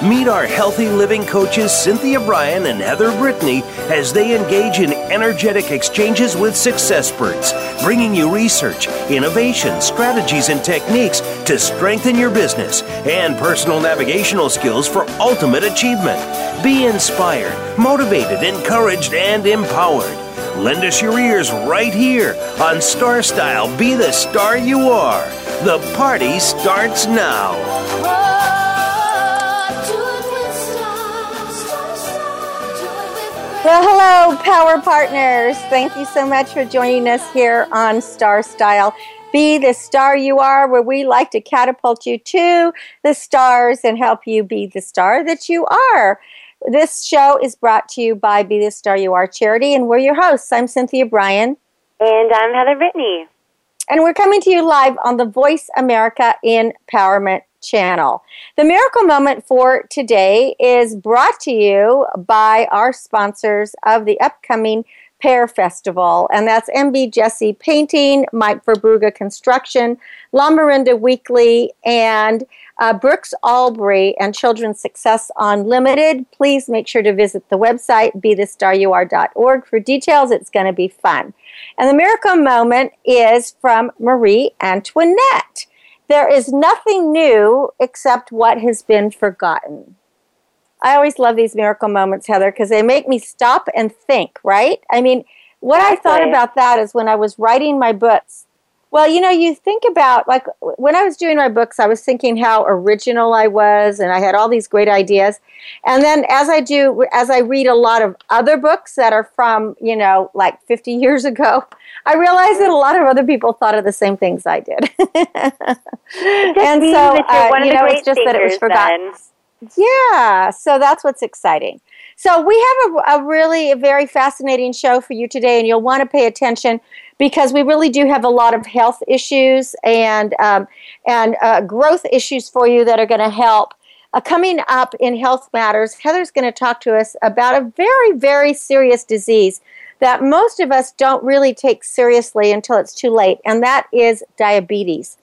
Meet our healthy living coaches Cynthia Brian and Heather Brittany as they engage in energetic exchanges with successperts, bringing you research, innovation, strategies, and techniques to strengthen your business and personal navigational skills for ultimate achievement. Be inspired, motivated, encouraged, and empowered. Lend us your ears right here on Star Style Be the Star You Are. The party starts now. Well, hello, Power Partners. Thank you so much for joining us here on Star Style. Be the star you are, where we like to catapult you to the stars and help you be the star that you are. This show is brought to you by Be the Star You Are charity, and we're your hosts. I'm Cynthia Brian. And I'm Heather Brittany. And we're coming to you live on the Voice America Empowerment channel. The miracle moment for today is brought to you by our sponsors of the upcoming Pear Festival, and that's MB Jesse Painting, Mike Verbrugge Construction, Lamorinda Weekly, and uh, Brooks Albury and Children's Success Unlimited. Please make sure to visit the website, bethestaryouare.org for details. It's going to be fun. And the miracle moment is from Marie Antoinette. There is nothing new except what has been forgotten. I always love these miracle moments, Heather, because they make me stop and think, right? I mean, what I thought about that is when I was writing my books. Well, you know, you think about, like, when I was doing my books, I was thinking how original I was and I had all these great ideas. And then as I do, as I read a lot of other books that are from, you know, like 50 years ago, I realized that a lot of other people thought of the same things I did. and so, uh, you know, it's just that it was forgotten. Then. Yeah, so that's what's exciting. So we have a, a really a very fascinating show for you today, and you'll want to pay attention because we really do have a lot of health issues and um, and uh, growth issues for you that are going to help. Uh, coming up in Health Matters, Heather's going to talk to us about a very, very serious disease that most of us don't really take seriously until it's too late, and that is diabetes.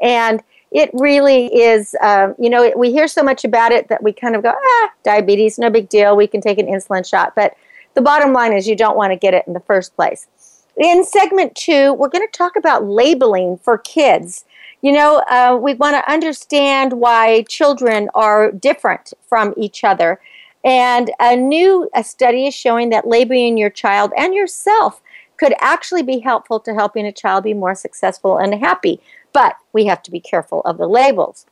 And it really is, um, you know, we hear so much about it that we kind of go, ah, diabetes, no big deal. We can take an insulin shot. But the bottom line is you don't want to get it in the first place. In segment two, we're going to talk about labeling for kids. You know, uh, we want to understand why children are different from each other. And a new a study is showing that labeling your child and yourself could actually be helpful to helping a child be more successful and happy. But we have to be careful of the labels.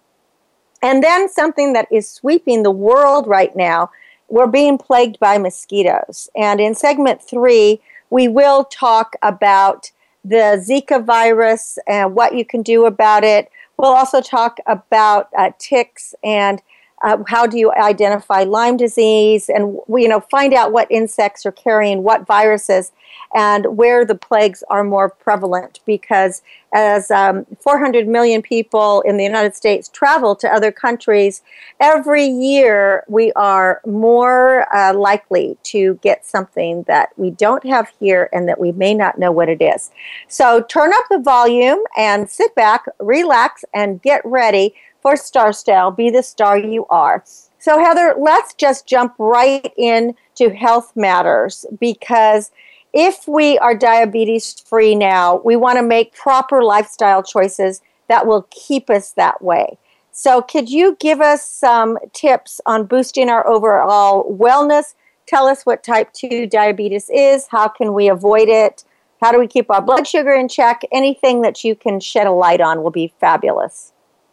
And then something that is sweeping the world right now, we're being plagued by mosquitoes. And in segment three, we will talk about the Zika virus and what you can do about it. We'll also talk about uh, ticks and uh, how do you identify Lyme disease and you know find out what insects are carrying what viruses and where the plagues are more prevalent because as um, 400 million people in the United States travel to other countries, every year we are more uh, likely to get something that we don't have here and that we may not know what it is. So turn up the volume and sit back, relax, and get ready for Star Style. Be the star you are. So, Heather, let's just jump right in to health matters because if we are diabetes free now, we want to make proper lifestyle choices that will keep us that way. So, could you give us some tips on boosting our overall wellness? Tell us what type 2 diabetes is, how can we avoid it, how do we keep our blood sugar in check? Anything that you can shed a light on will be fabulous.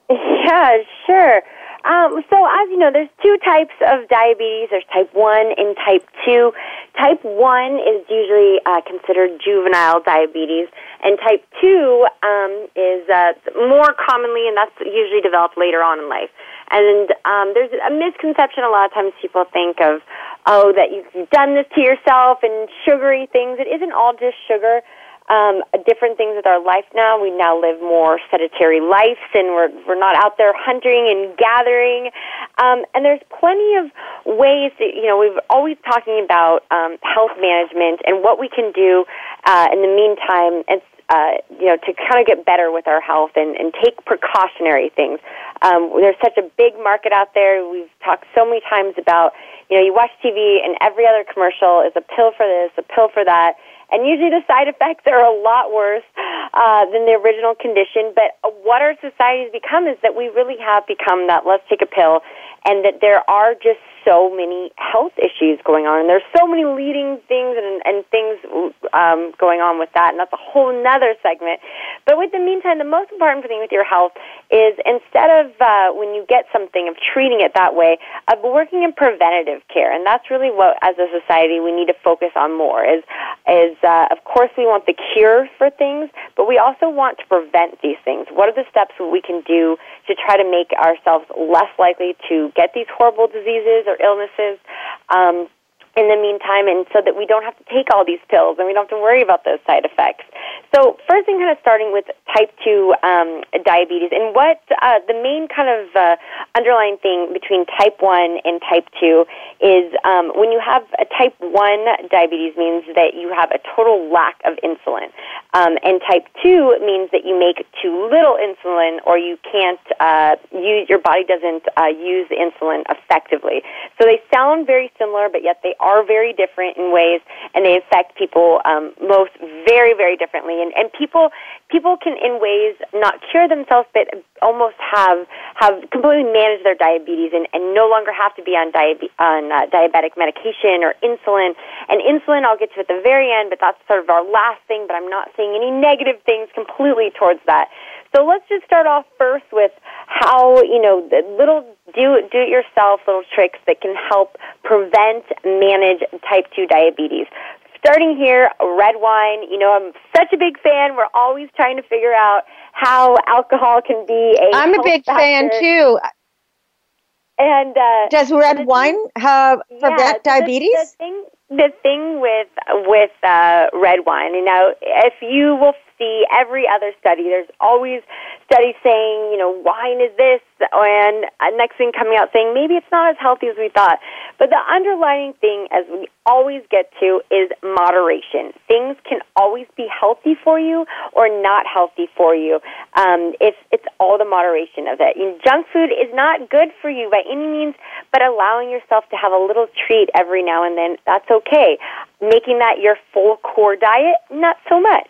Yeah, sure. Um, so, as you know, there's two types of diabetes. There's type 1 and type 2. Type 1 is usually uh, considered juvenile diabetes, and type 2 um, is uh, more commonly, and that's usually developed later on in life. And um, there's a misconception a lot of times people think of, oh, that you've done this to yourself and sugary things. It isn't all just sugar um, different things with our life now. We now live more sedentary lives, and we're we're not out there hunting and gathering. Um, and there's plenty of ways that you know we've always talking about um, health management and what we can do uh, in the meantime. And uh, you know, to kind of get better with our health and, and take precautionary things. Um, there's such a big market out there. We've talked so many times about, you know, you watch TV and every other commercial is a pill for this, a pill for that and usually the side effects are a lot worse uh, than the original condition. But what our society has become is that we really have become that let's take a pill, and that there are just so many health issues going on, and there's so many leading things and, and things um, going on with that, and that's a whole nother segment. But with the meantime, the most important thing with your health is instead of uh, when you get something of treating it that way, of working in preventative care, and that's really what, as a society, we need to focus on more. Is is uh, of course we want the cure for things, but we also want to prevent these things. What are the steps we can do to try to make ourselves less likely to get these horrible diseases or illnesses. Um, in the meantime, and so that we don't have to take all these pills and we don't have to worry about those side effects. So, first thing, kind of starting with type 2 um, diabetes, and what uh, the main kind of uh, underlying thing between type 1 and type 2 is um, when you have a type 1 diabetes means that you have a total lack of insulin. Um, and type 2 means that you make too little insulin or you can't uh, use, your body doesn't uh, use the insulin effectively. So they sound very similar, but yet they are very different in ways, and they affect people um, most very, very differently. And, and people people can, in ways, not cure themselves, but almost have have completely managed their diabetes and, and no longer have to be on diabe- on uh, diabetic medication or insulin. And insulin, I'll get to at the very end, but that's sort of our last thing. But I'm not saying any negative things completely towards that. So let's just start off first with how, you know, the little do, do it yourself little tricks that can help prevent, manage type 2 diabetes. Starting here, red wine. You know, I'm such a big fan. We're always trying to figure out how alcohol can be a. I'm a big factor. fan too. And uh, does red wine have prevent yeah, diabetes? The, the, thing, the thing with with uh, red wine, you know, if you will see every other study. There's always studies saying, you know, wine is this, and next thing coming out saying maybe it's not as healthy as we thought. But the underlying thing, as we always get to, is moderation. Things can always be healthy for you or not healthy for you. Um, it's it's all the moderation of it. You junk food is not good for you by any means, but allowing yourself to have a little treat every now and then, that's okay. Making that your full core diet, not so much.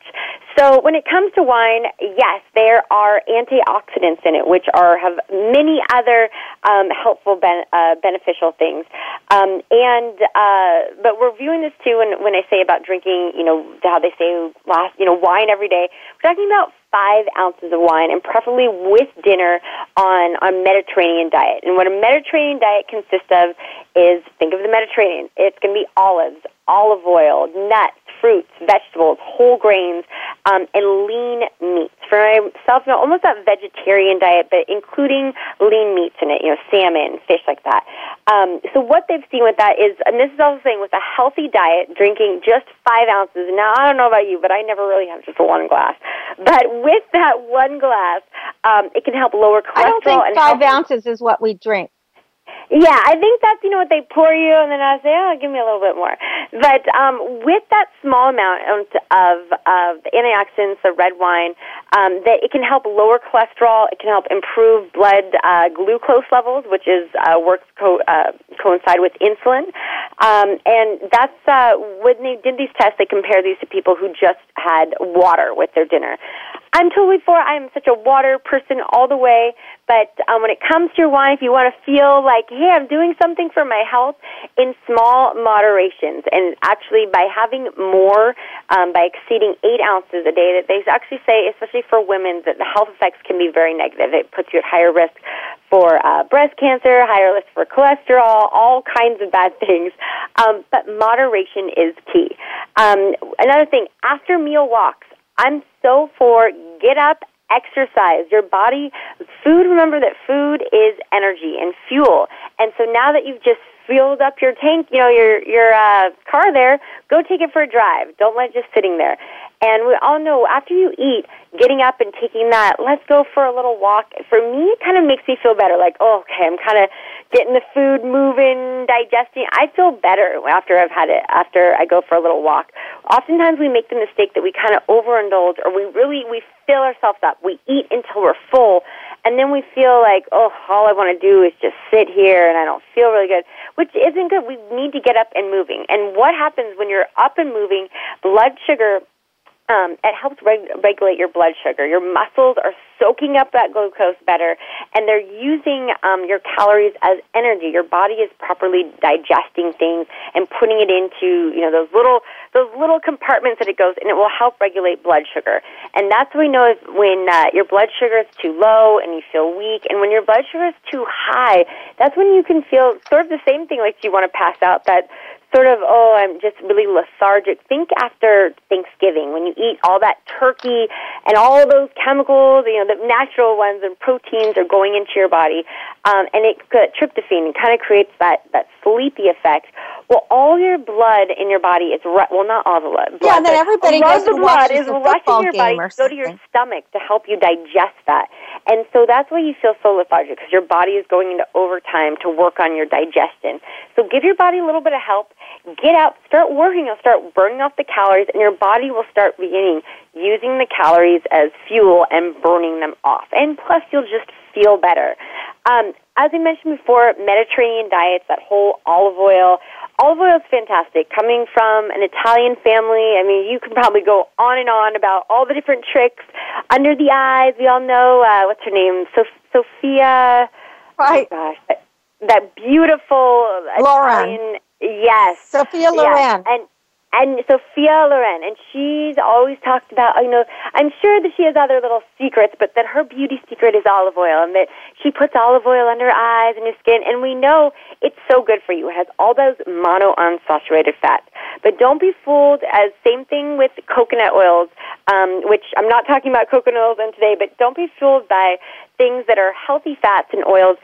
So when it comes to wine, yes, there are antioxidants in it, which are have many other um, helpful, ben, uh, beneficial things. Um, and uh, but we're viewing this too when when I say about drinking, you know, how they say last, you know, wine every day. We're talking about five ounces of wine, and preferably with dinner on a Mediterranean diet. And what a Mediterranean diet consists of is think of the Mediterranean. It's going to be olives, olive oil, nuts, fruits, vegetables, whole grains, um, and lean meats. For myself, you know, almost that vegetarian diet, but including lean meats in it, you know, salmon, fish like that. Um, so what they've seen with that is, and this is also saying with a healthy diet, drinking just five ounces. Now, I don't know about you, but I never really have just one glass. But with that one glass, um, it can help lower cholesterol. I don't think five ounces is what we drink. Yeah, I think that's you know what they pour you, and then I say, oh, give me a little bit more. But um, with that small amount of of antioxidants, the red wine, um, that it can help lower cholesterol. It can help improve blood uh, glucose levels, which is uh, works co- uh, coincide with insulin. Um, and that's uh, when they did these tests, they compared these to people who just had water with their dinner. I'm totally for. I'm such a water person all the way. But um, when it comes to your wine, if you want to feel like, hey, I'm doing something for my health, in small moderations, and actually by having more, um, by exceeding eight ounces a day, that they actually say, especially for women, that the health effects can be very negative. It puts you at higher risk for uh, breast cancer, higher risk for cholesterol, all kinds of bad things. Um, but moderation is key. Um, another thing, after meal walks, I'm so for get up, exercise. Your body, food, remember that food is energy and fuel. And so now that you've just filled up your tank, you know, your, your uh, car there, go take it for a drive. Don't let it just sitting there. And we all know after you eat, getting up and taking that, let's go for a little walk, for me, it kind of makes me feel better. Like, oh, okay, I'm kind of getting the food moving, digesting. I feel better after I've had it, after I go for a little walk. Oftentimes we make the mistake that we kind of overindulge or we really, we fill ourselves up. We eat until we're full and then we feel like, oh, all I want to do is just sit here and I don't feel really good, which isn't good. We need to get up and moving. And what happens when you're up and moving, blood sugar um, it helps reg- regulate your blood sugar. Your muscles are soaking up that glucose better, and they're using um, your calories as energy. Your body is properly digesting things and putting it into you know those little those little compartments that it goes, and it will help regulate blood sugar. And that's what we know is when uh, your blood sugar is too low and you feel weak, and when your blood sugar is too high, that's when you can feel sort of the same thing, like you want to pass out. That sort of, oh, I'm just really lethargic. Think after Thanksgiving when you eat all that turkey and all those chemicals, you know, the natural ones and proteins are going into your body, um, and it tryptophan kind of creates that that sleepy effect. Well, all your blood in your body is ru- well, not all the blood. Yeah, then everybody goes the blood is rushing your body to go to your stomach to help you digest that, and so that's why you feel so lethargic because your body is going into overtime to work on your digestion. So give your body a little bit of help get out, start working, you'll start burning off the calories, and your body will start beginning using the calories as fuel and burning them off. And plus, you'll just feel better. Um, as I mentioned before, Mediterranean diets, that whole olive oil. Olive oil is fantastic. Coming from an Italian family, I mean, you can probably go on and on about all the different tricks. Under the eyes, we all know, uh, what's her name? So- Sophia. Right. Oh gosh, that, that beautiful Loren. Italian Yes. Sophia Loren. Yes. And and Sophia Loren, and she's always talked about, you know, I'm sure that she has other little secrets, but that her beauty secret is olive oil, and that she puts olive oil under her eyes and her skin, and we know it's so good for you. It has all those monounsaturated fats. But don't be fooled, as same thing with coconut oils, um, which I'm not talking about coconut oils in today, but don't be fooled by things that are healthy fats and oils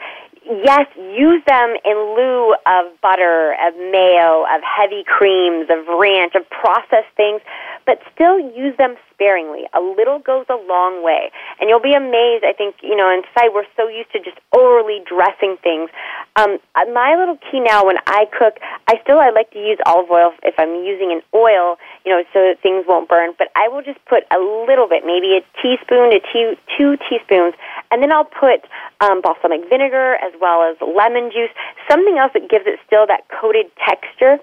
yes, use them in lieu of butter, of mayo, of heavy creams, of ranch, of processed things, but still use them sparingly. A little goes a long way. And you'll be amazed, I think, you know, inside we're so used to just overly dressing things. Um, my little key now when I cook, I still I like to use olive oil if I'm using an oil, you know, so that things won't burn, but I will just put a little bit, maybe a teaspoon to two, two teaspoons, and then I'll put um, balsamic vinegar as well as lemon juice, something else that gives it still that coated texture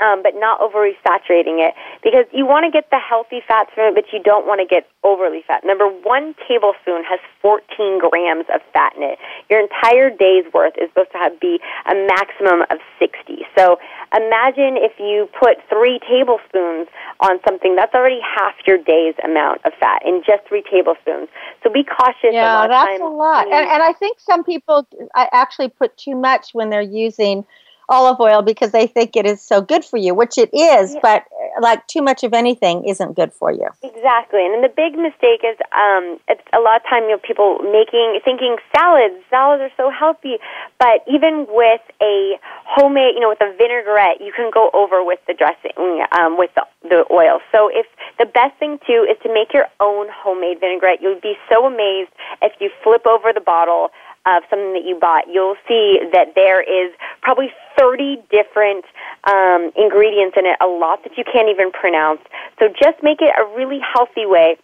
um, but not overly saturating it because you want to get the healthy fats from it, but you don't want to get overly fat. Remember, one tablespoon has 14 grams of fat in it. Your entire day's worth is supposed to have, be a maximum of 60. So imagine if you put three tablespoons on something that's already half your day's amount of fat in just three tablespoons. So be cautious. Yeah, a that's a lot. And, and I think some people actually put too much when they're using olive oil because they think it is so good for you, which it is, yeah. but uh, like too much of anything isn't good for you. Exactly. And the big mistake is um it's a lot of time you know people making thinking salads, salads are so healthy, but even with a homemade, you know, with a vinaigrette, you can go over with the dressing um with the the oil. So if the best thing too is to make your own homemade vinaigrette. You'll be so amazed if you flip over the bottle of something that you bought, you'll see that there is probably 30 different um, ingredients in it, a lot that you can't even pronounce. So just make it a really healthy way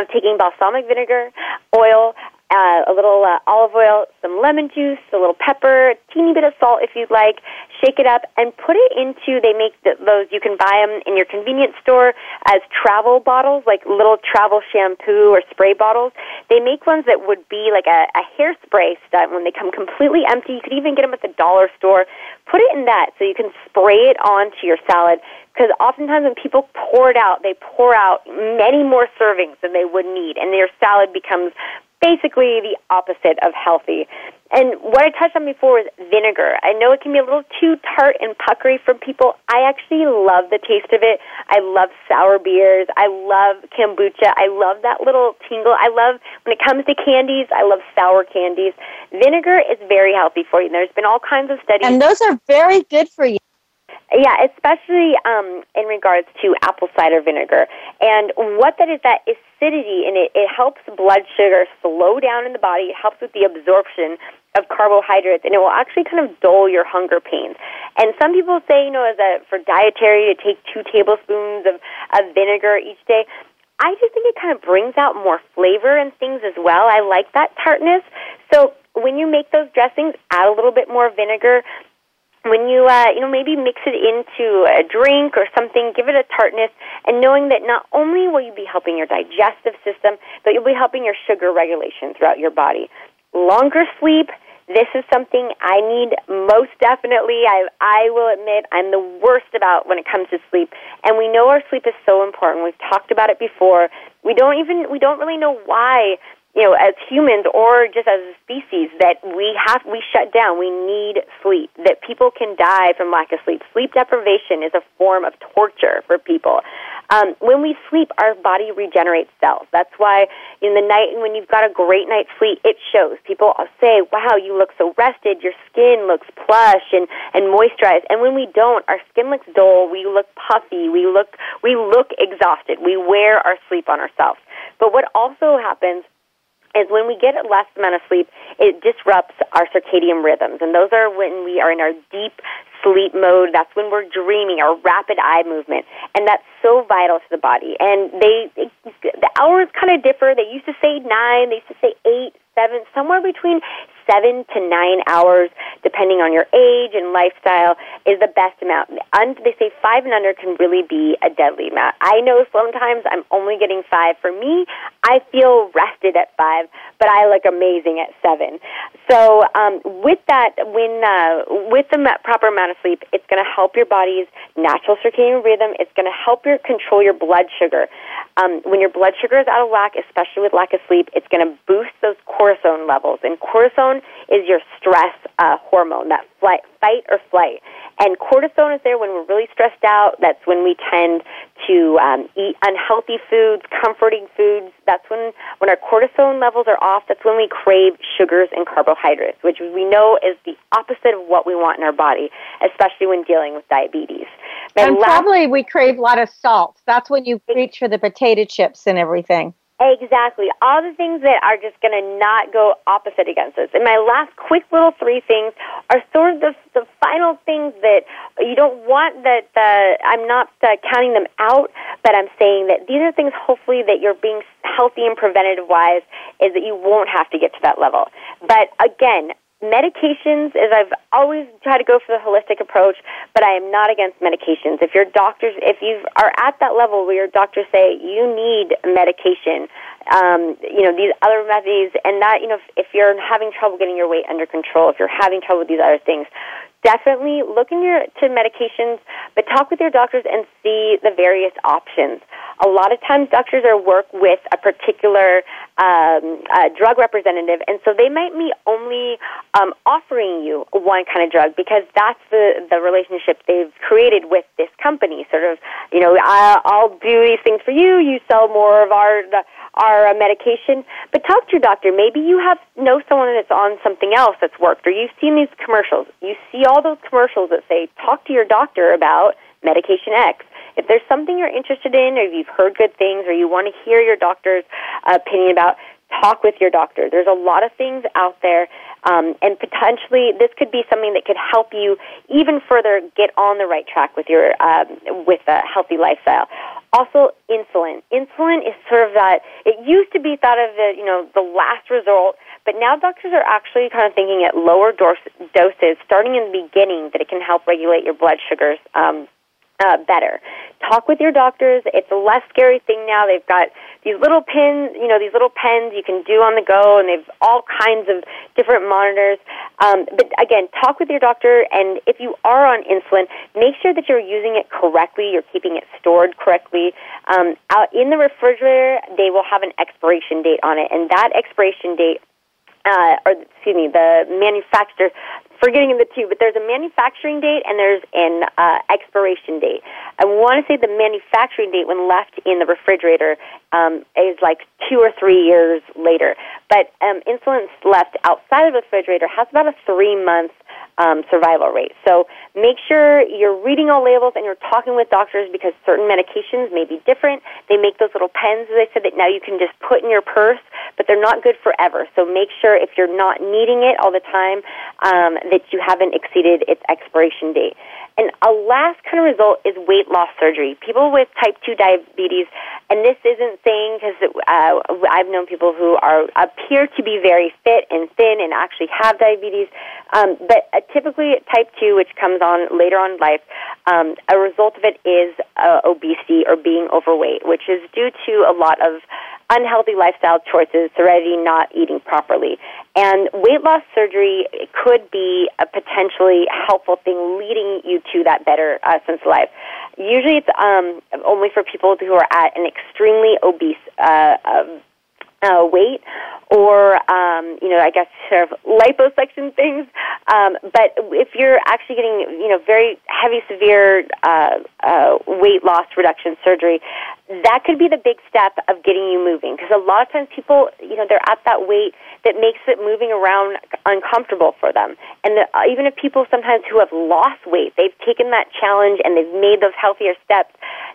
of taking balsamic vinegar, oil, uh, a little uh, olive oil, some lemon juice, a little pepper, a teeny bit of salt if you'd like. Shake it up and put it into. They make the, those. You can buy them in your convenience store as travel bottles, like little travel shampoo or spray bottles. They make ones that would be like a, a hairspray stuff when they come completely empty. You could even get them at the dollar store. Put it in that so you can spray it onto your salad because oftentimes when people pour it out, they pour out many more servings than they would need, and their salad becomes basically the opposite of healthy. And what I touched on before was vinegar. I know it can be a little too tart and puckery for people. I actually love the taste of it. I love sour beers. I love kombucha. I love that little tingle. I love, when it comes to candies, I love sour candies. Vinegar is very healthy for you. There's been all kinds of studies. And those are very good for you. Yeah, especially um, in regards to apple cider vinegar. And what that is, that acidity in it, it helps blood sugar slow down in the body. It helps with the absorption of carbohydrates, and it will actually kind of dull your hunger pains. And some people say, you know, as a for dietary to take two tablespoons of, of vinegar each day. I just think it kind of brings out more flavor and things as well. I like that tartness. So when you make those dressings, add a little bit more vinegar when you uh, you know maybe mix it into a drink or something, give it a tartness, and knowing that not only will you be helping your digestive system, but you'll be helping your sugar regulation throughout your body. Longer sleep. This is something I need most definitely. I I will admit I'm the worst about when it comes to sleep, and we know our sleep is so important. We've talked about it before. We don't even we don't really know why you know, as humans or just as a species, that we have we shut down. We need sleep. That people can die from lack of sleep. Sleep deprivation is a form of torture for people. Um, when we sleep, our body regenerates cells. That's why in the night when you've got a great night's sleep, it shows. People say, "Wow, you look so rested. Your skin looks plush and and moisturized." And when we don't, our skin looks dull. We look puffy. We look we look exhausted. We wear our sleep on ourselves. But what also happens is when we get less amount of sleep, it disrupts our circadian rhythms. And those are when we are in our deep sleep mode. That's when we're dreaming, our rapid eye movement. And that's so vital to the body. And they, it, the hours kind of differ. They used to say nine, they used to say eight, seven, somewhere between seven to nine hours, depending on your age and lifestyle, is the best amount. They say five and under can really be a deadly amount. I know sometimes I'm only getting five. For me, I feel rested at five, but I look amazing at seven. So um, with that, when uh, with the proper amount of sleep, it's going to help your body's natural circadian rhythm. It's going to help your control your blood sugar. Um, when your blood sugar is out of whack, especially with lack of sleep, it's going to boost those cortisol levels. And cortisol is your stress uh, hormone, that flight, fight or flight. And cortisol is there when we're really stressed out. That's when we tend to um, eat unhealthy foods, comforting foods. That's when, when our cortisol levels are off. That's when we crave sugars and carbohydrates, which we know is the opposite of what we want in our body, especially when dealing with diabetes. and last, probably we crave a lot of salt. That's when you reach for the potato chips and everything. Exactly. All the things that are just going to not go opposite against us. And my last quick little three things are sort of the, the final things that you don't want that uh, I'm not uh, counting them out, but I'm saying that these are things hopefully that you're being healthy and preventative wise is that you won't have to get to that level. But again, medications is I've always tried to go for the holistic approach, but I am not against medications. If your doctors, if you are at that level where your doctors say you need medication, um, you know these other methods, and that you know if, if you're having trouble getting your weight under control, if you're having trouble with these other things, definitely look into medications, but talk with your doctors and see the various options. A lot of times, doctors are work with a particular um, drug representative, and so they might be only um, offering you one kind of drug because that's the the relationship they've created with this company. Sort of, you know, I, I'll do these things for you. You sell more of our our uh, medication, but talk to your doctor. Maybe you have know someone that's on something else that's worked, or you've seen these commercials. You see all those commercials that say talk to your doctor about medication X. If there's something you're interested in, or you've heard good things, or you want to hear your doctor's uh, opinion about, talk with your doctor. There's a lot of things out there, um, and potentially this could be something that could help you even further get on the right track with your um, with a healthy lifestyle. Also, insulin. Insulin is sort of that. It used to be thought of as you know the last resort, but now doctors are actually kind of thinking at lower doses, starting in the beginning, that it can help regulate your blood sugars. Um, uh, better. Talk with your doctors. It's a less scary thing now. They've got these little pins, you know, these little pens you can do on the go, and they've all kinds of different monitors. Um, but again, talk with your doctor, and if you are on insulin, make sure that you're using it correctly. You're keeping it stored correctly. Um, out in the refrigerator, they will have an expiration date on it, and that expiration date uh, or excuse me, the manufacturer, forgetting the two, but there's a manufacturing date and there's an uh, expiration date. I want to say the manufacturing date when left in the refrigerator um, is like two or three years later. But um, insulin left outside of the refrigerator has about a three month um, survival rate. So make sure you're reading all labels and you're talking with doctors because certain medications may be different. They make those little pens, as I said, that now you can just put in your purse, but they're not good forever. So make sure if you're not needing it all the time um, that you haven't exceeded its expiration date. And a last kind of result is weight loss surgery. People with type 2 diabetes, and this isn't saying because uh, I've known people who are appear to be very fit and thin and actually have diabetes, um, but uh, typically type 2, which comes on later on in life, um, a result of it is uh, obesity or being overweight, which is due to a lot of unhealthy lifestyle choices, heredity, not eating properly. And weight loss surgery could be a potentially helpful thing leading you to that better uh, sense of life. Usually it's um, only for people who are at an extremely obese uh, uh, weight or um, you know I guess sort of liposuction things. Um, but if you're actually getting you know very heavy, severe uh, uh, weight loss reduction surgery, that could be the big step of getting you moving. Because a lot of times people you know they're at that weight that makes it moving around uncomfortable for them. And the, uh, even if people sometimes who have lost weight, they've taken that challenge and they've made those healthier steps.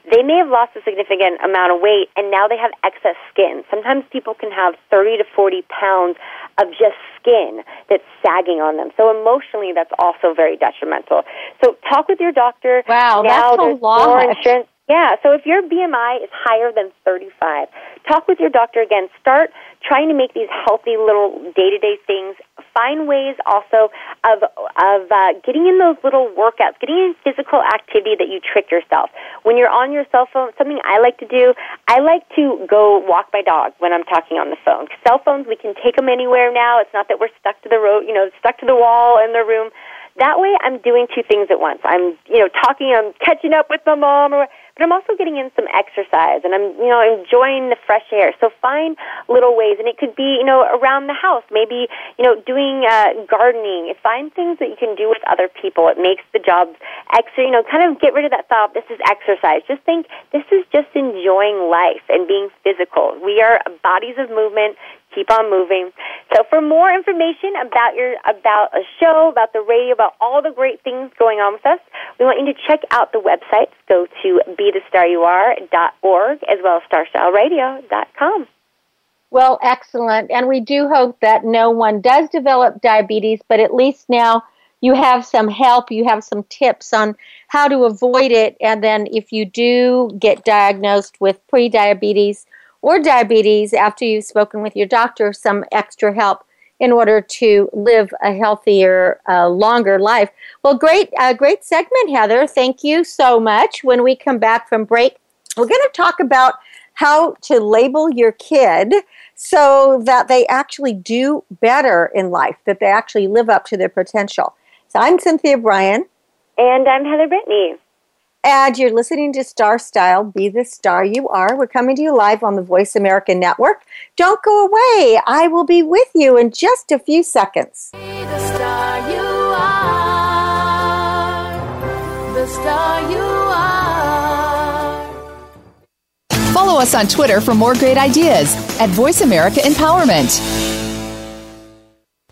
They may have lost a significant amount of weight and now they have excess skin. Sometimes people can have 30 to 40 pounds of just skin that's sagging on them. So emotionally, that's also very detrimental. So talk with your doctor. Wow, now that's a lot. More insurance. Yeah, so if your BMI is higher than 35, talk with your doctor again. Start trying to make these healthy little day-to-day things. Find ways also of of uh, getting in those little workouts, getting in physical activity that you trick yourself. When you're on your cell phone, something I like to do, I like to go walk my dog when I'm talking on the phone. Cell phones, we can take them anywhere now. It's not that we're stuck to the road, you know, stuck to the wall in the room. That way, I'm doing two things at once. I'm, you know, talking, I'm catching up with my mom, or but I'm also getting in some exercise and I'm, you know, enjoying the fresh air. So find little ways, and it could be, you know, around the house, maybe, you know, doing uh, gardening. Find things that you can do with other people. It makes the job extra, you know, kind of get rid of that thought, this is exercise. Just think this is just enjoying life and being physical. We are bodies of movement keep on moving. So for more information about your about a show, about the radio, about all the great things going on with us, we want you to check out the websites. Go to bethestaryouare.org as well as starstyleradio.com. Well, excellent. And we do hope that no one does develop diabetes, but at least now you have some help, you have some tips on how to avoid it. And then if you do get diagnosed with prediabetes, or diabetes after you've spoken with your doctor some extra help in order to live a healthier, uh, longer life. Well, great, uh, great segment, Heather. Thank you so much. When we come back from break, we're going to talk about how to label your kid so that they actually do better in life, that they actually live up to their potential. So I'm Cynthia Brian. And I'm Heather Brittany. And you're listening to Star Style, Be the Star You Are. We're coming to you live on the Voice America Network. Don't go away. I will be with you in just a few seconds. Be the star you are. The star you are. Follow us on Twitter for more great ideas at Voice America Empowerment.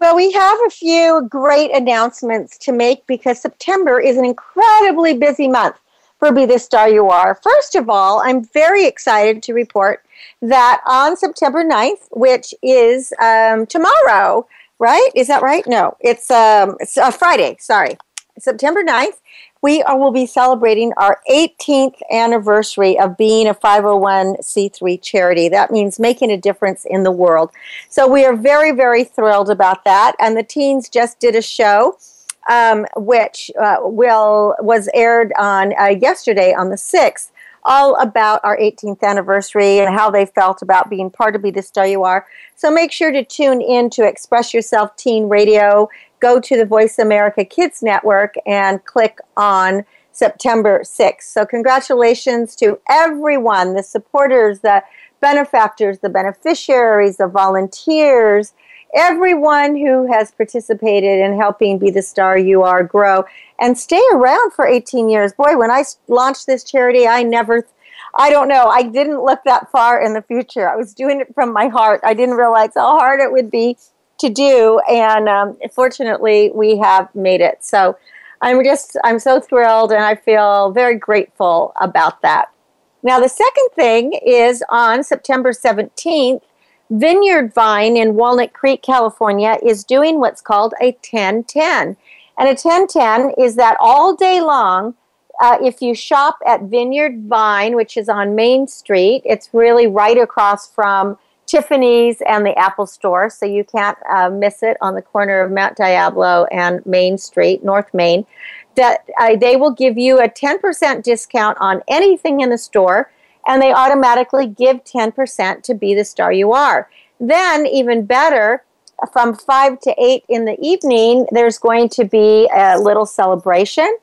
Well, we have a few great announcements to make because September is an incredibly busy month for Be the Star You Are. First of all, I'm very excited to report that on September 9th, which is um, tomorrow, right? Is that right? No, it's, um, it's uh, Friday, sorry. September 9th, we are, will be celebrating our 18th anniversary of being a 501c3 charity. That means making a difference in the world. So we are very, very thrilled about that. And the teens just did a show. Um, which uh, will was aired on uh, yesterday on the 6th all about our 18th anniversary and how they felt about being part of Be the Star You Are. So make sure to tune in to Express Yourself Teen Radio go to the Voice America Kids Network and click on September 6th. So, congratulations to everyone the supporters, the benefactors, the beneficiaries, the volunteers, everyone who has participated in helping Be the Star You Are grow and stay around for 18 years. Boy, when I launched this charity, I never. I don't know. I didn't look that far in the future. I was doing it from my heart. I didn't realize how hard it would be to do, and um, fortunately, we have made it. So I'm just I'm so thrilled, and I feel very grateful about that. Now, the second thing is on September 17th, Vineyard Vine in Walnut Creek, California, is doing what's called a 1010. And a 1010 is that all day long, uh, if you shop at Vineyard Vine, which is on Main Street, it's really right across from Tiffany's and the Apple Store, so you can't uh, miss it on the corner of Mount Diablo and Main Street, North Main. That uh, they will give you a 10% discount on anything in the store, and they automatically give 10% to be the star you are. Then, even better, from 5 to 8 in the evening, there's going to be a little celebration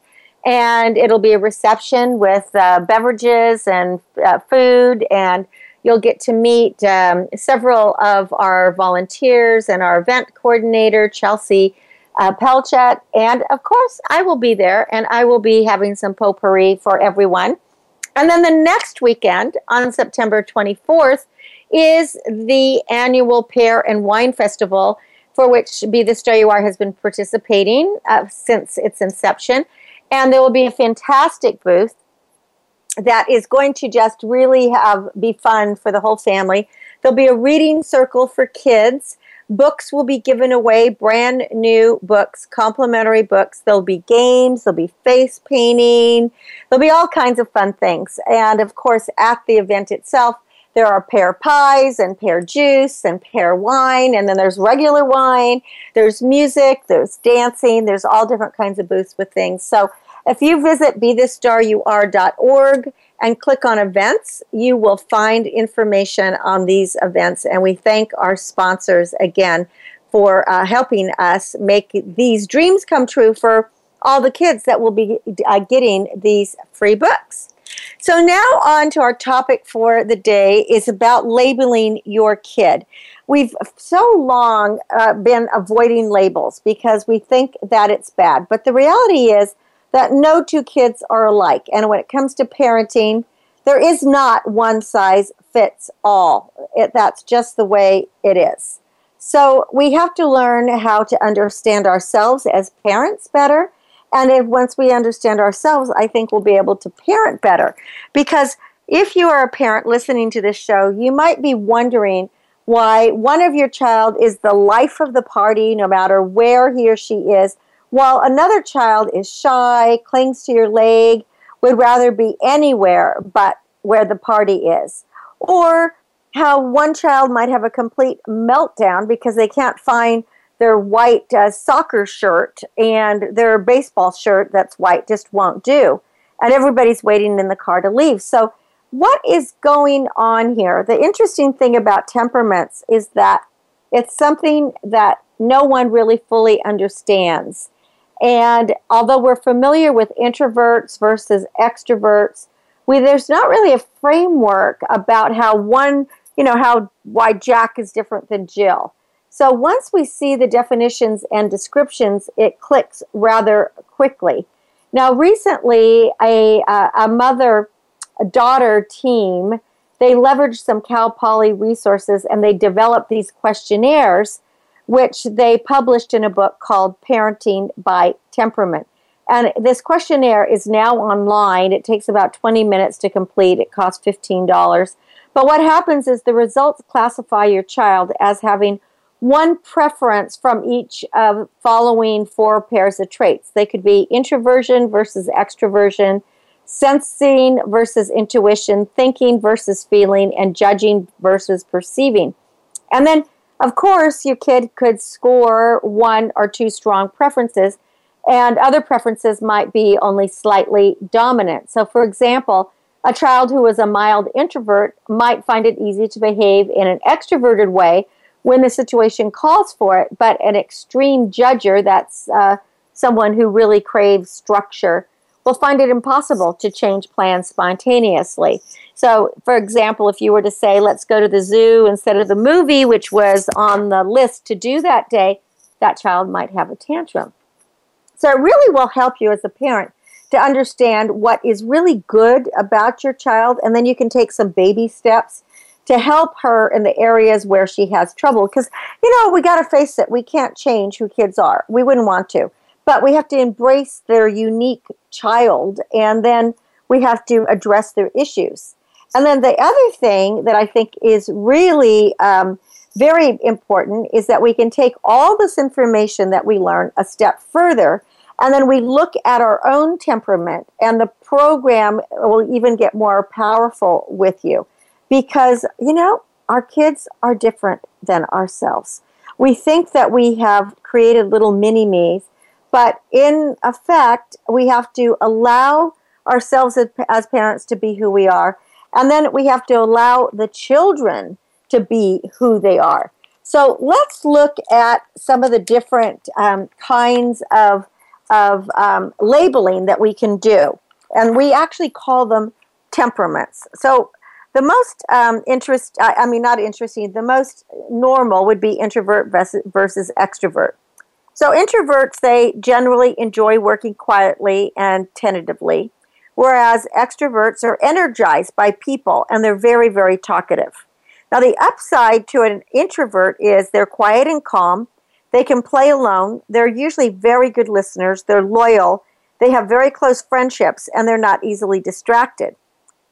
and it'll be a reception with uh, beverages and uh, food and You'll get to meet um, several of our volunteers and our event coordinator, Chelsea uh, Pelchat. And of course, I will be there and I will be having some potpourri for everyone. And then the next weekend, on September 24th, is the annual Pear and Wine Festival, for which Be the Star You Are has been participating uh, since its inception. And there will be a fantastic booth that is going to just really have be fun for the whole family. There'll be a reading circle for kids. Books will be given away, brand new books, complimentary books. There'll be games, there'll be face painting, there'll be all kinds of fun things. And of course, at the event itself, there are pear pies and pear juice and pear wine, and then there's regular wine, there's music, there's dancing, there's all different kinds of booths with things. So if you visit BeTheStarYouAre.org and click on events, you will find information on these events. And we thank our sponsors again for uh, helping us make these dreams come true for all the kids that will be uh, getting these free books. So now on to our topic for the day is about labeling your kid. We've so long uh, been avoiding labels because we think that it's bad. But the reality is that no two kids are alike. And when it comes to parenting, there is not one size fits all. It, that's just the way it is. So we have to learn how to understand ourselves as parents better. And if once we understand ourselves, I think we'll be able to parent better. Because if you are a parent listening to this show, you might be wondering why one of your child is the life of the party, no matter where he or she is, while another child is shy, clings to your leg, would rather be anywhere but where the party is. Or how one child might have a complete meltdown because they can't find their white uh, soccer shirt and their baseball shirt that's white just won't do. And everybody's waiting in the car to leave. So, what is going on here? The interesting thing about temperaments is that it's something that no one really fully understands. And although we're familiar with introverts versus extroverts, we, there's not really a framework about how one, you know, how why Jack is different than Jill. So once we see the definitions and descriptions, it clicks rather quickly. Now, recently, a, a mother daughter team they leveraged some Cal Poly resources and they developed these questionnaires, which they published in a book called Parenting by Temperament. And this questionnaire is now online. It takes about 20 minutes to complete. It costs $15. But what happens is the results classify your child as having one preference from each of following four pairs of traits. They could be introversion versus extroversion, sensing versus intuition, thinking versus feeling, and judging versus perceiving. And then, of course, your kid could score one or two strong preferences and other preferences might be only slightly dominant. So, for example, a child who is a mild introvert might find it easy to behave in an extroverted way when the situation calls for it, but an extreme judger, that's uh, someone who really craves structure, will find it impossible to change plans spontaneously. So, for example, if you were to say, let's go to the zoo instead of the movie, which was on the list to do that day, that child might have a tantrum. So it really will help you as a parent to understand what is really good about your child, and then you can take some baby steps to help her in the areas where she has trouble. Because, you know, we got to face it, we can't change who kids are. We wouldn't want to. But we have to embrace their unique child, and then we have to address their issues. And then the other thing that I think is really um, very important is that we can take all this information that we learn a step further and then we look at our own temperament and the program will even get more powerful with you because you know our kids are different than ourselves we think that we have created little mini me's but in effect we have to allow ourselves as, as parents to be who we are and then we have to allow the children to be who they are. So let's look at some of the different um, kinds of, of um, labeling that we can do. And we actually call them temperaments. So the most um, interest, I, I mean, not interesting, the most normal would be introvert versus, versus extrovert. So introverts, they generally enjoy working quietly and tentatively, whereas extroverts are energized by people and they're very, very talkative. Now, the upside to an introvert is they're quiet and calm. They can play alone. They're usually very good listeners. They're loyal. They have very close friendships and they're not easily distracted.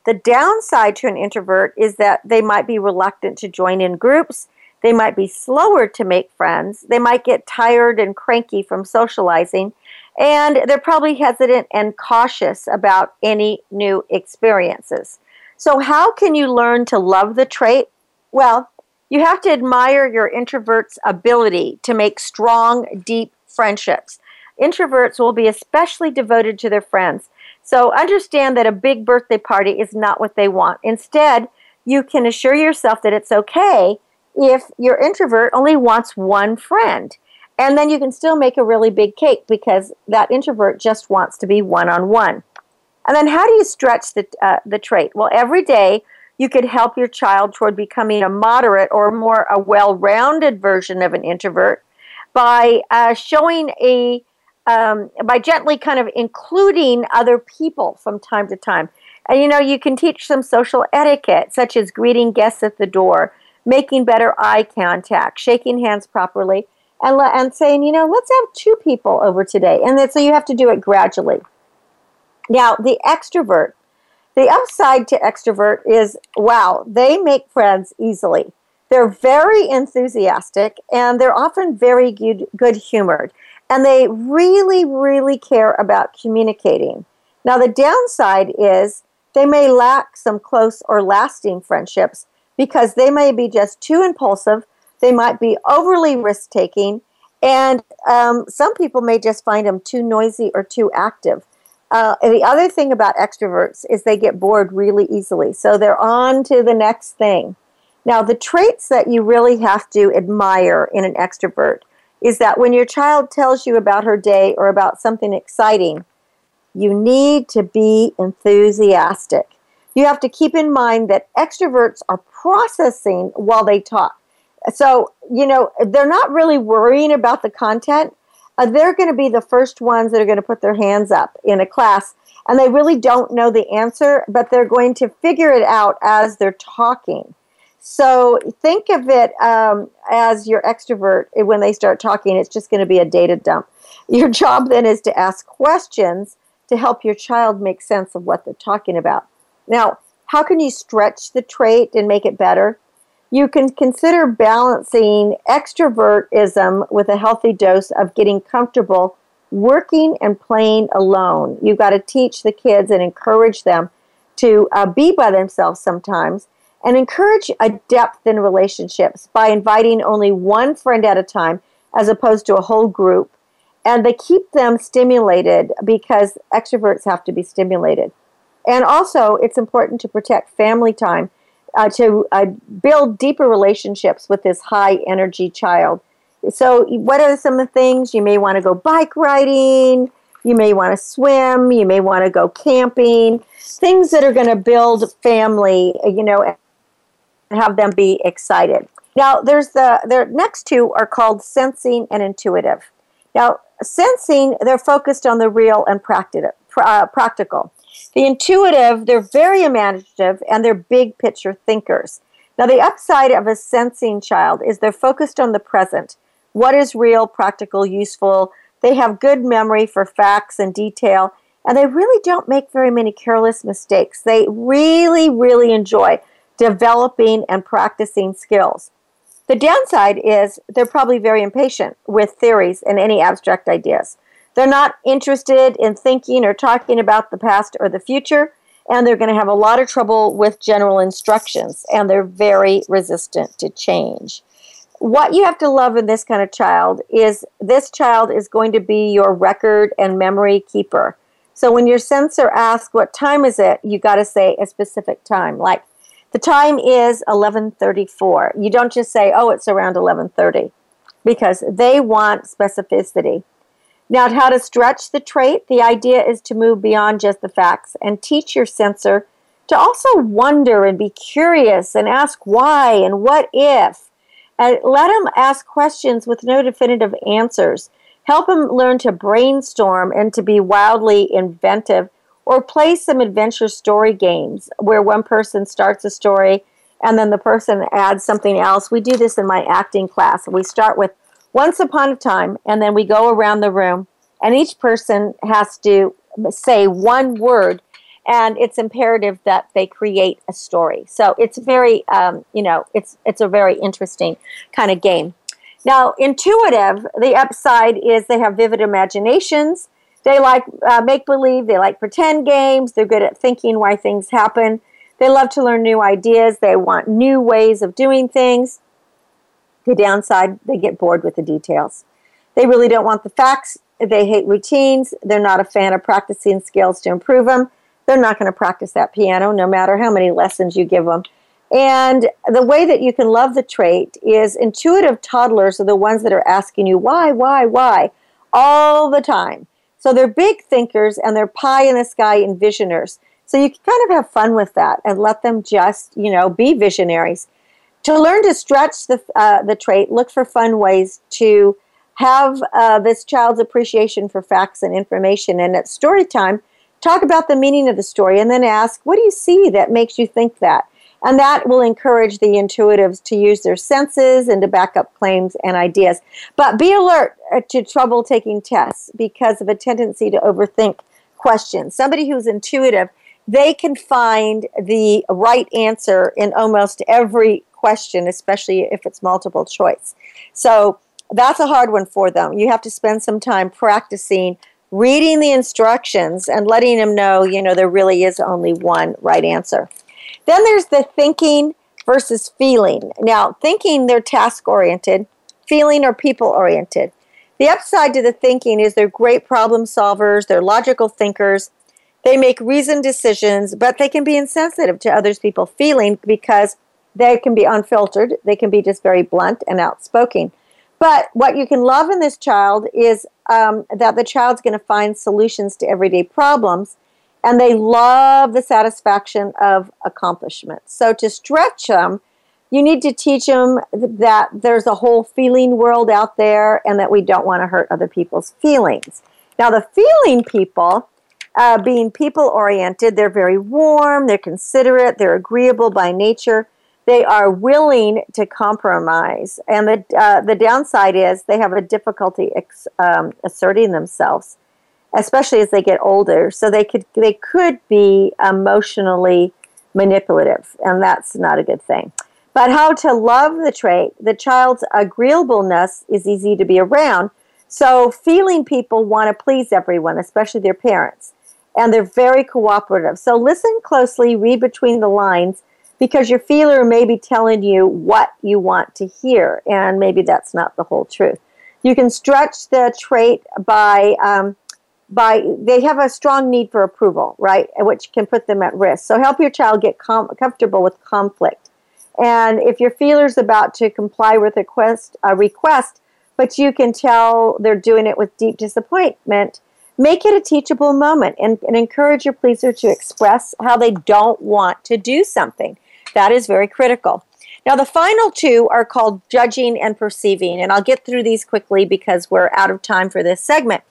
The downside to an introvert is that they might be reluctant to join in groups. They might be slower to make friends. They might get tired and cranky from socializing. And they're probably hesitant and cautious about any new experiences. So, how can you learn to love the trait well, you have to admire your introvert's ability to make strong, deep friendships. Introverts will be especially devoted to their friends. So understand that a big birthday party is not what they want. Instead, you can assure yourself that it's okay if your introvert only wants one friend. And then you can still make a really big cake because that introvert just wants to be one on one. And then how do you stretch the, uh, the trait? Well, every day you could help your child toward becoming a moderate or more a well-rounded version of an introvert by uh, showing a um, by gently kind of including other people from time to time. And you know, you can teach them social etiquette, such as greeting guests at the door, making better eye contact, shaking hands properly, and, and saying, you know, let's have two people over today. And so you have to do it gradually. Now, the extrovert, the upside to extrovert is wow, they make friends easily. They're very enthusiastic and they're often very good, good humored. And they really, really care about communicating. Now, the downside is they may lack some close or lasting friendships because they may be just too impulsive, they might be overly risk taking, and um, some people may just find them too noisy or too active. Uh, and the other thing about extroverts is they get bored really easily. So they're on to the next thing. Now, the traits that you really have to admire in an extrovert is that when your child tells you about her day or about something exciting, you need to be enthusiastic. You have to keep in mind that extroverts are processing while they talk. So, you know, they're not really worrying about the content. Uh, they're going to be the first ones that are going to put their hands up in a class, and they really don't know the answer, but they're going to figure it out as they're talking. So think of it um, as your extrovert. When they start talking, it's just going to be a data dump. Your job then is to ask questions to help your child make sense of what they're talking about. Now, how can you stretch the trait and make it better? You can consider balancing extrovertism with a healthy dose of getting comfortable working and playing alone. You've got to teach the kids and encourage them to uh, be by themselves sometimes and encourage a depth in relationships by inviting only one friend at a time as opposed to a whole group and they keep them stimulated because extroverts have to be stimulated. And also, it's important to protect family time, uh, to uh, build deeper relationships with this high energy child. So, what are some of the things? You may want to go bike riding, you may want to swim, you may want to go camping, things that are going to build family, you know, and have them be excited. Now, there's the, the next two are called sensing and intuitive. Now, sensing, they're focused on the real and uh, practical. The intuitive, they're very imaginative and they're big picture thinkers. Now, the upside of a sensing child is they're focused on the present. What is real, practical, useful? They have good memory for facts and detail, and they really don't make very many careless mistakes. They really, really enjoy developing and practicing skills. The downside is they're probably very impatient with theories and any abstract ideas. They're not interested in thinking or talking about the past or the future, and they're going to have a lot of trouble with general instructions, and they're very resistant to change. What you have to love in this kind of child is this child is going to be your record and memory keeper. So when your sensor asks, What time is it? you got to say a specific time, like the time is 11:34. You don't just say, "Oh, it's around 11:30," because they want specificity. Now, how to stretch the trait? The idea is to move beyond just the facts and teach your sensor to also wonder and be curious and ask why and what if. And let them ask questions with no definitive answers. Help them learn to brainstorm and to be wildly inventive or play some adventure story games where one person starts a story and then the person adds something else. We do this in my acting class. We start with once upon a time and then we go around the room and each person has to say one word and it's imperative that they create a story. So it's very, um, you know, it's it's a very interesting kind of game. Now, intuitive, the upside is they have vivid imaginations. They like uh, make believe, they like pretend games, they're good at thinking why things happen. They love to learn new ideas, they want new ways of doing things. The downside, they get bored with the details. They really don't want the facts, they hate routines, they're not a fan of practicing skills to improve them. They're not going to practice that piano no matter how many lessons you give them. And the way that you can love the trait is intuitive toddlers are the ones that are asking you why, why, why all the time. So they're big thinkers and they're pie in the sky envisioners. So you can kind of have fun with that and let them just, you know, be visionaries. To learn to stretch the, uh, the trait, look for fun ways to have uh, this child's appreciation for facts and information. And at story time, talk about the meaning of the story and then ask, what do you see that makes you think that? And that will encourage the intuitives to use their senses and to back up claims and ideas. But be alert uh, to trouble taking tests because of a tendency to overthink questions. Somebody who's intuitive, they can find the right answer in almost every question, especially if it's multiple choice. So that's a hard one for them. You have to spend some time practicing reading the instructions and letting them know, you know, there really is only one right answer. Then there's the thinking versus feeling. Now, thinking, they're task oriented, feeling, are people oriented. The upside to the thinking is they're great problem solvers, they're logical thinkers, they make reasoned decisions, but they can be insensitive to others' people feeling because they can be unfiltered, they can be just very blunt and outspoken. But what you can love in this child is um, that the child's going to find solutions to everyday problems and they love the satisfaction of accomplishment. So to stretch them, you need to teach them that there's a whole feeling world out there and that we don't want to hurt other people's feelings. Now, the feeling people, uh, being people oriented, they're very warm, they're considerate, they're agreeable by nature, they are willing to compromise. And the, uh, the downside is they have a difficulty ex- um, asserting themselves especially as they get older. So they could they could be emotionally manipulative, and that's not a good thing. But how to love the trait? The child's agreeableness is easy to be around. So feeling people want to please everyone, especially their parents, and they're very cooperative. So listen closely, read between the lines. Because your feeler may be telling you what you want to hear, and maybe that's not the whole truth. You can stretch the trait by um, by they have a strong need for approval, right, which can put them at risk. So help your child get com- comfortable with conflict. And if your feeler's about to comply with a request, a request, but you can tell they're doing it with deep disappointment, make it a teachable moment and, and encourage your pleaser to express how they don't want to do something. That is very critical. Now, the final two are called judging and perceiving, and I'll get through these quickly because we're out of time for this segment.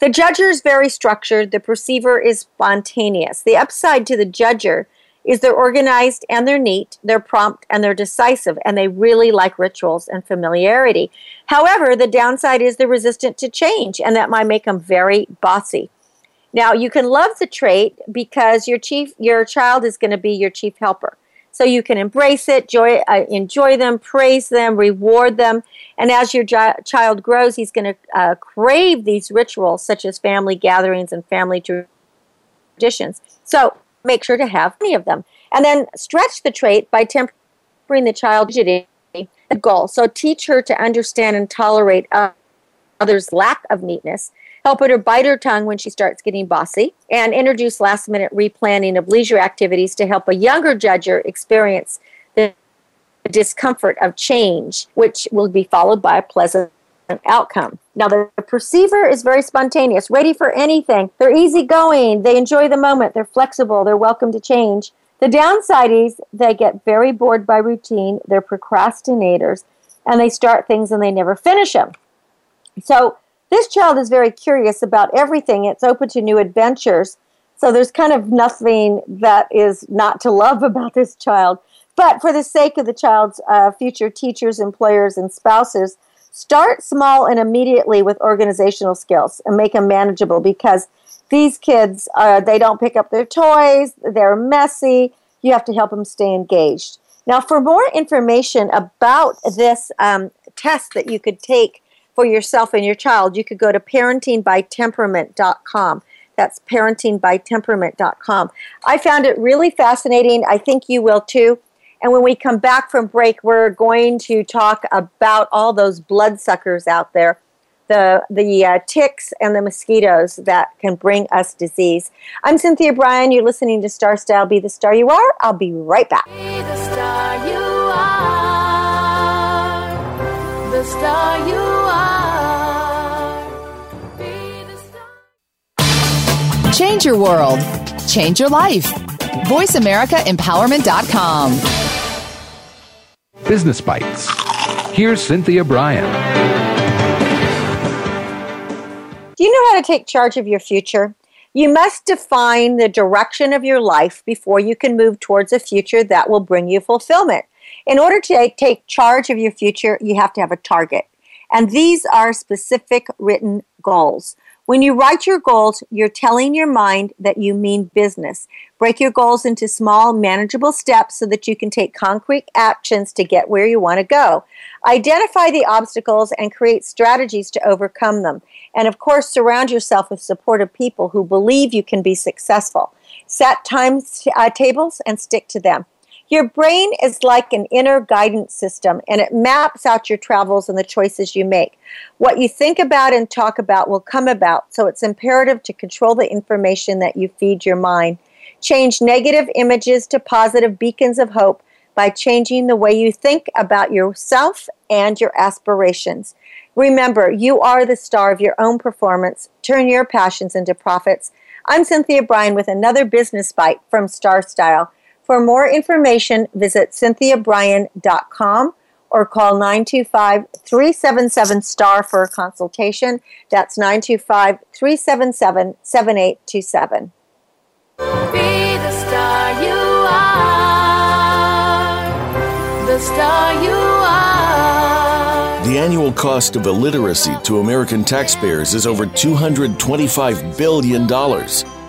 The judger is very structured, the perceiver is spontaneous. The upside to the judger is they're organized and they're neat, they're prompt and they're decisive, and they really like rituals and familiarity. However, the downside is they're resistant to change, and that might make them very bossy. Now, you can love the trait because your chief, your child is going to be your chief helper. So you can embrace it, joy, uh, enjoy them, praise them, reward them. And as your child grows, he's going to uh, crave these rituals such as family gatherings and family traditions. So make sure to have many of them. And then stretch the trait by tempering the child's goal. So teach her to understand and tolerate others' lack of neatness help her bite her tongue when she starts getting bossy, and introduce last minute replanning of leisure activities to help a younger judger experience the discomfort of change, which will be followed by a pleasant outcome. Now, the perceiver is very spontaneous, ready for anything. They're easygoing, they enjoy the moment, they're flexible, they're welcome to change. The downside is they get very bored by routine, they're procrastinators, and they start things and they never finish them. So, this child is very curious about everything. It's open to new adventures. So there's kind of nothing that is not to love about this child. But for the sake of the child's uh, future teachers, employers, and spouses, start small and immediately with organizational skills and make them manageable because these kids, uh, they don't pick up their toys, they're messy. You have to help them stay engaged. Now, for more information about this um, test that you could take for yourself and your child, you could go to parentingbytemperament.com. That's parentingbytemperament.com. I found it really fascinating. I think you will too. And when we come back from break, we're going to talk about all those bloodsuckers out there, the the uh, ticks and the mosquitoes that can bring us disease. I'm Cynthia Brian. You're listening to Star Style. Be the star you are. I'll be right back. Be the star you are. The star you Change your world. Change your life. VoiceAmericaEmpowerment.com. Business Bites. Here's Cynthia Brian. Do you know how to take charge of your future? You must define the direction of your life before you can move towards a future that will bring you fulfillment. In order to take charge of your future, you have to have a target. And these are specific written goals. When you write your goals, you're telling your mind that you mean business. Break your goals into small, manageable steps so that you can take concrete actions to get where you want to go. Identify the obstacles and create strategies to overcome them. And of course, surround yourself with supportive people who believe you can be successful. Set time uh, tables and stick to them. Your brain is like an inner guidance system and it maps out your travels and the choices you make. What you think about and talk about will come about, so it's imperative to control the information that you feed your mind. Change negative images to positive beacons of hope by changing the way you think about yourself and your aspirations. Remember, you are the star of your own performance. Turn your passions into profits. I'm Cynthia Brian with another business bite from Star Style. For more information, visit cynthiabrian.com or call 925 377 STAR for a consultation. That's 925 377 7827. Be the star you are. The star you are. The annual cost of illiteracy to American taxpayers is over $225 billion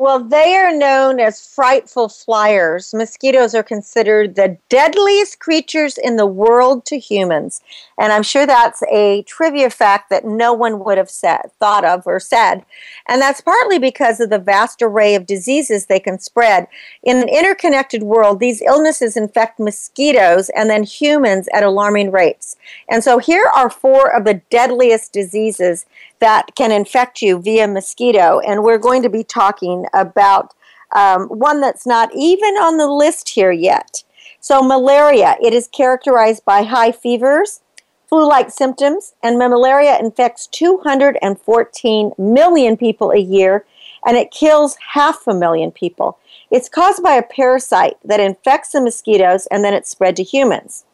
Well, they are known as frightful flyers. Mosquitoes are considered the deadliest creatures in the world to humans. And I'm sure that's a trivia fact that no one would have said, thought of or said. And that's partly because of the vast array of diseases they can spread. In an interconnected world, these illnesses infect mosquitoes and then humans at alarming rates. And so here are four of the deadliest diseases that can infect you via mosquito. And we're going to be talking about um, one that's not even on the list here yet. So, malaria, it is characterized by high fevers, flu like symptoms, and malaria infects 214 million people a year and it kills half a million people. It's caused by a parasite that infects the mosquitoes and then it's spread to humans.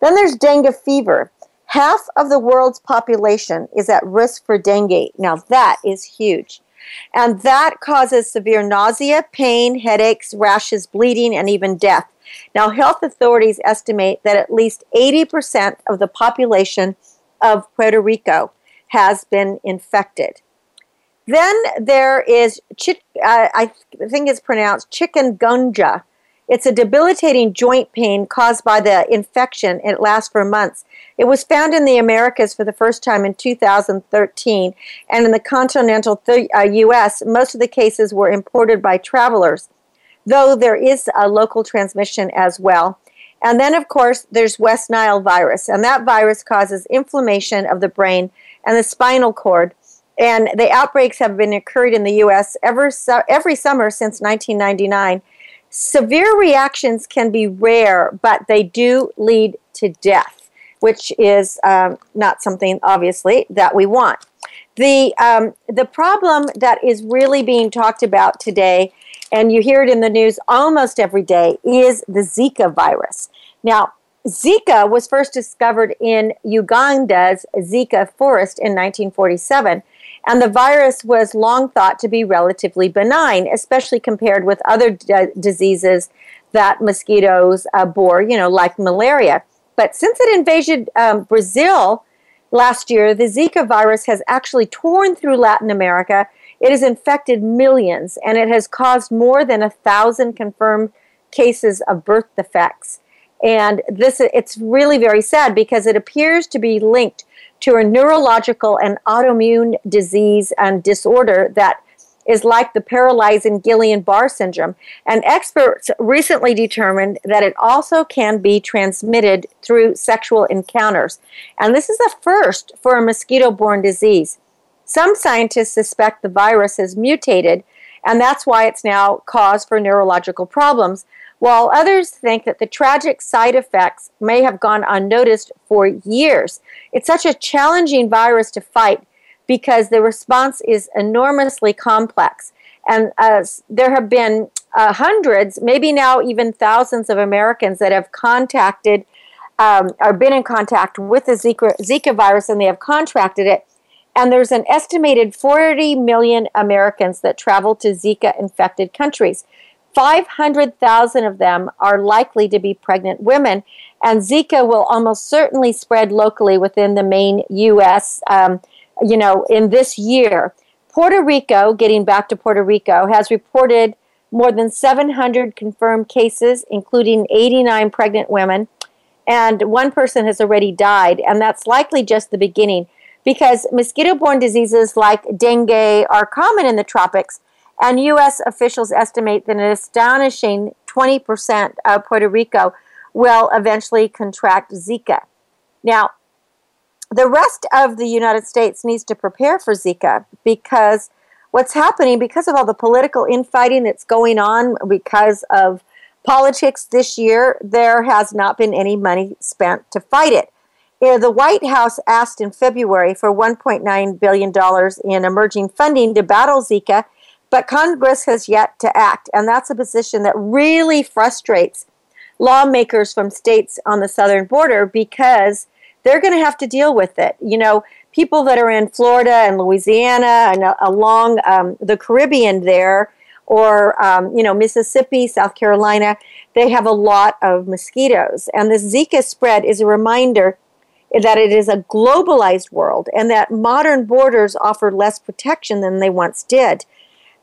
Then there's dengue fever. Half of the world's population is at risk for dengue. Now, that is huge. And that causes severe nausea, pain, headaches, rashes, bleeding, and even death. Now, health authorities estimate that at least 80% of the population of Puerto Rico has been infected. Then there is, uh, I think it's pronounced chicken chikungunya. It's a debilitating joint pain caused by the infection. It lasts for months. It was found in the Americas for the first time in 2013, and in the continental th- uh, U.S., most of the cases were imported by travelers, though there is a local transmission as well. And then, of course, there's West Nile virus, and that virus causes inflammation of the brain and the spinal cord. And the outbreaks have been occurred in the U.S. Ever, every summer since 1999 Severe reactions can be rare, but they do lead to death, which is um, not something, obviously, that we want. The, um, the problem that is really being talked about today, and you hear it in the news almost every day, is the Zika virus. Now, Zika was first discovered in Uganda's Zika forest in 1947, and the virus was long thought to be relatively benign, especially compared with other d- diseases that mosquitoes uh, bore, you know, like malaria. But since it invaded um, Brazil last year, the Zika virus has actually torn through Latin America. It has infected millions, and it has caused more than a thousand confirmed cases of birth defects. And this it's really very sad because it appears to be linked to a neurological and autoimmune disease and disorder that is like the paralyzing Guillain-Barré syndrome. And experts recently determined that it also can be transmitted through sexual encounters. And this is a first for a mosquito-borne disease. Some scientists suspect the virus has mutated, and that's why it's now cause for neurological problems while others think that the tragic side effects may have gone unnoticed for years. It's such a challenging virus to fight because the response is enormously complex. And uh, there have been uh, hundreds, maybe now even thousands of Americans that have contacted um, or been in contact with the Zika, Zika virus and they have contracted it. And there's an estimated 40 million Americans that travel to Zika infected countries. 500,000 of them are likely to be pregnant women, and Zika will almost certainly spread locally within the main U.S. Um, you know, in this year. Puerto Rico, getting back to Puerto Rico, has reported more than 700 confirmed cases, including 89 pregnant women, and one person has already died, and that's likely just the beginning because mosquito borne diseases like dengue are common in the tropics and U.S. officials estimate that an astonishing 20% of Puerto Rico will eventually contract Zika. Now, the rest of the United States needs to prepare for Zika because what's happening, because of all the political infighting that's going on, because of politics this year, there has not been any money spent to fight it. Uh, the White House asked in February for $1.9 billion in emerging funding to battle Zika but Congress has yet to act, and that's a position that really frustrates lawmakers from states on the southern border because they're going to have to deal with it. You know, people that are in Florida and Louisiana and uh, along um, the Caribbean there, or um, you know Mississippi, South Carolina, they have a lot of mosquitoes, and the Zika spread is a reminder that it is a globalized world and that modern borders offer less protection than they once did.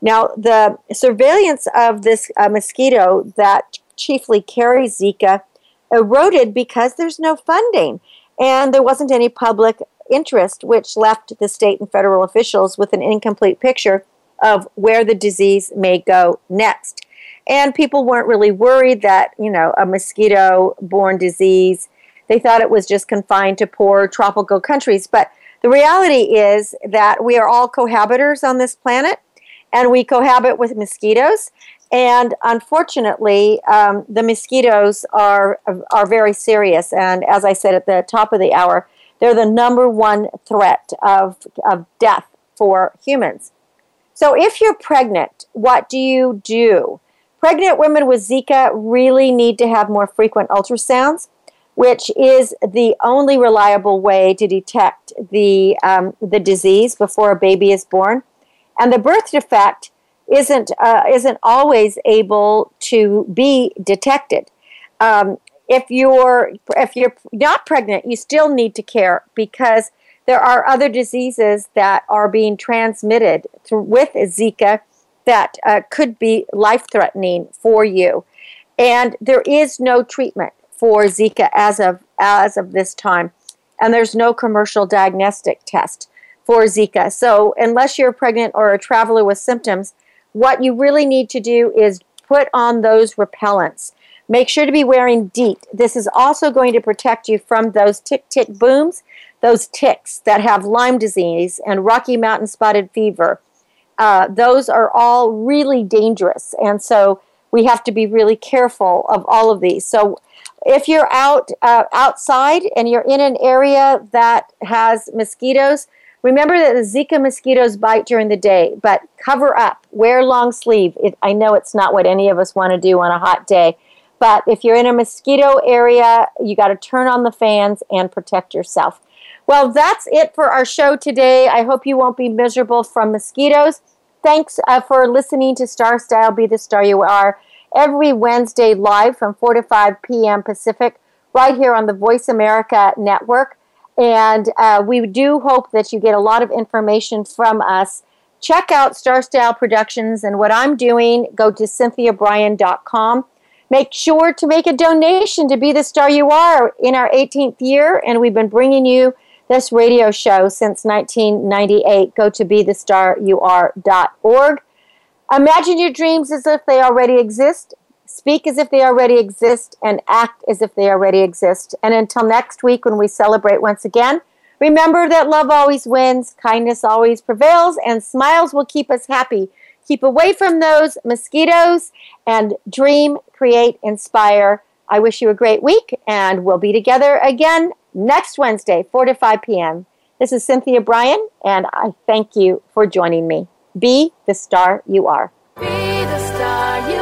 Now, the surveillance of this uh, mosquito that chiefly carries Zika eroded because there's no funding and there wasn't any public interest, which left the state and federal officials with an incomplete picture of where the disease may go next. And people weren't really worried that, you know, a mosquito borne disease, they thought it was just confined to poor tropical countries. But the reality is that we are all cohabitors on this planet and we cohabit with mosquitoes. And unfortunately, um, the mosquitoes are are very serious. And as I said at the top of the hour, they're the number one threat of, of death for humans. So if you're pregnant, what do you do? Pregnant women with Zika really need to have more frequent ultrasounds, which is the only reliable way to detect the, um, the disease before a baby is born and the birth defect isn't uh, isn't always able to be detected. Um, if you're if you're not pregnant, you still need to care because there are other diseases that are being transmitted through, with Zika that uh, could be life threatening for you, and there is no treatment for Zika as of as of this time, and there's no commercial diagnostic test for Zika. So, unless you're pregnant or a traveler with symptoms, what you really need to do is put on those repellents. Make sure to be wearing DEET. This is also going to protect you from those tick tick booms, those ticks that have Lyme disease and Rocky Mountain spotted fever. Uh, those are all really dangerous. And so we have to be really careful of all of these. So if you're out uh, outside and you're in an area that has mosquitoes, Remember that the Zika mosquitoes bite during the day, but cover up, wear long sleeve. It, I know it's not what any of us want to do on a hot day, but if you're in a mosquito area, you got to turn on the fans and protect yourself. Well, that's it for our show today. I hope you won't be miserable from mosquitoes. Thanks uh, for listening to Star Style Be the Star You Are every Wednesday live from 4 to 5 p.m. Pacific, right here on the Voice America Network. And uh, we do hope that you get a lot of information from us. Check out Star Style Productions and what I'm doing. Go to cynthiabrian.com. Make sure to make a donation to be the star you are in our 18th year. And we've been bringing you this radio show since 1998. Go to be the star you are.org. Imagine your dreams as if they already exist. Speak as if they already exist and act as if they already exist. And until next week when we celebrate once again, remember that love always wins, kindness always prevails, and smiles will keep us happy. Keep away from those mosquitoes and dream, create, inspire. I wish you a great week, and we'll be together again next Wednesday, 4 to 5 p.m. This is Cynthia Brian, and I thank you for joining me. Be the star you are. Be the star you are.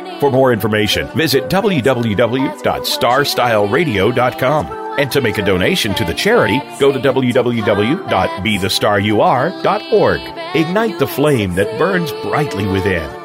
For more information, visit www.starstyleradio.com. And to make a donation to the charity, go to www.bethestaryouare.org. Ignite the flame that burns brightly within.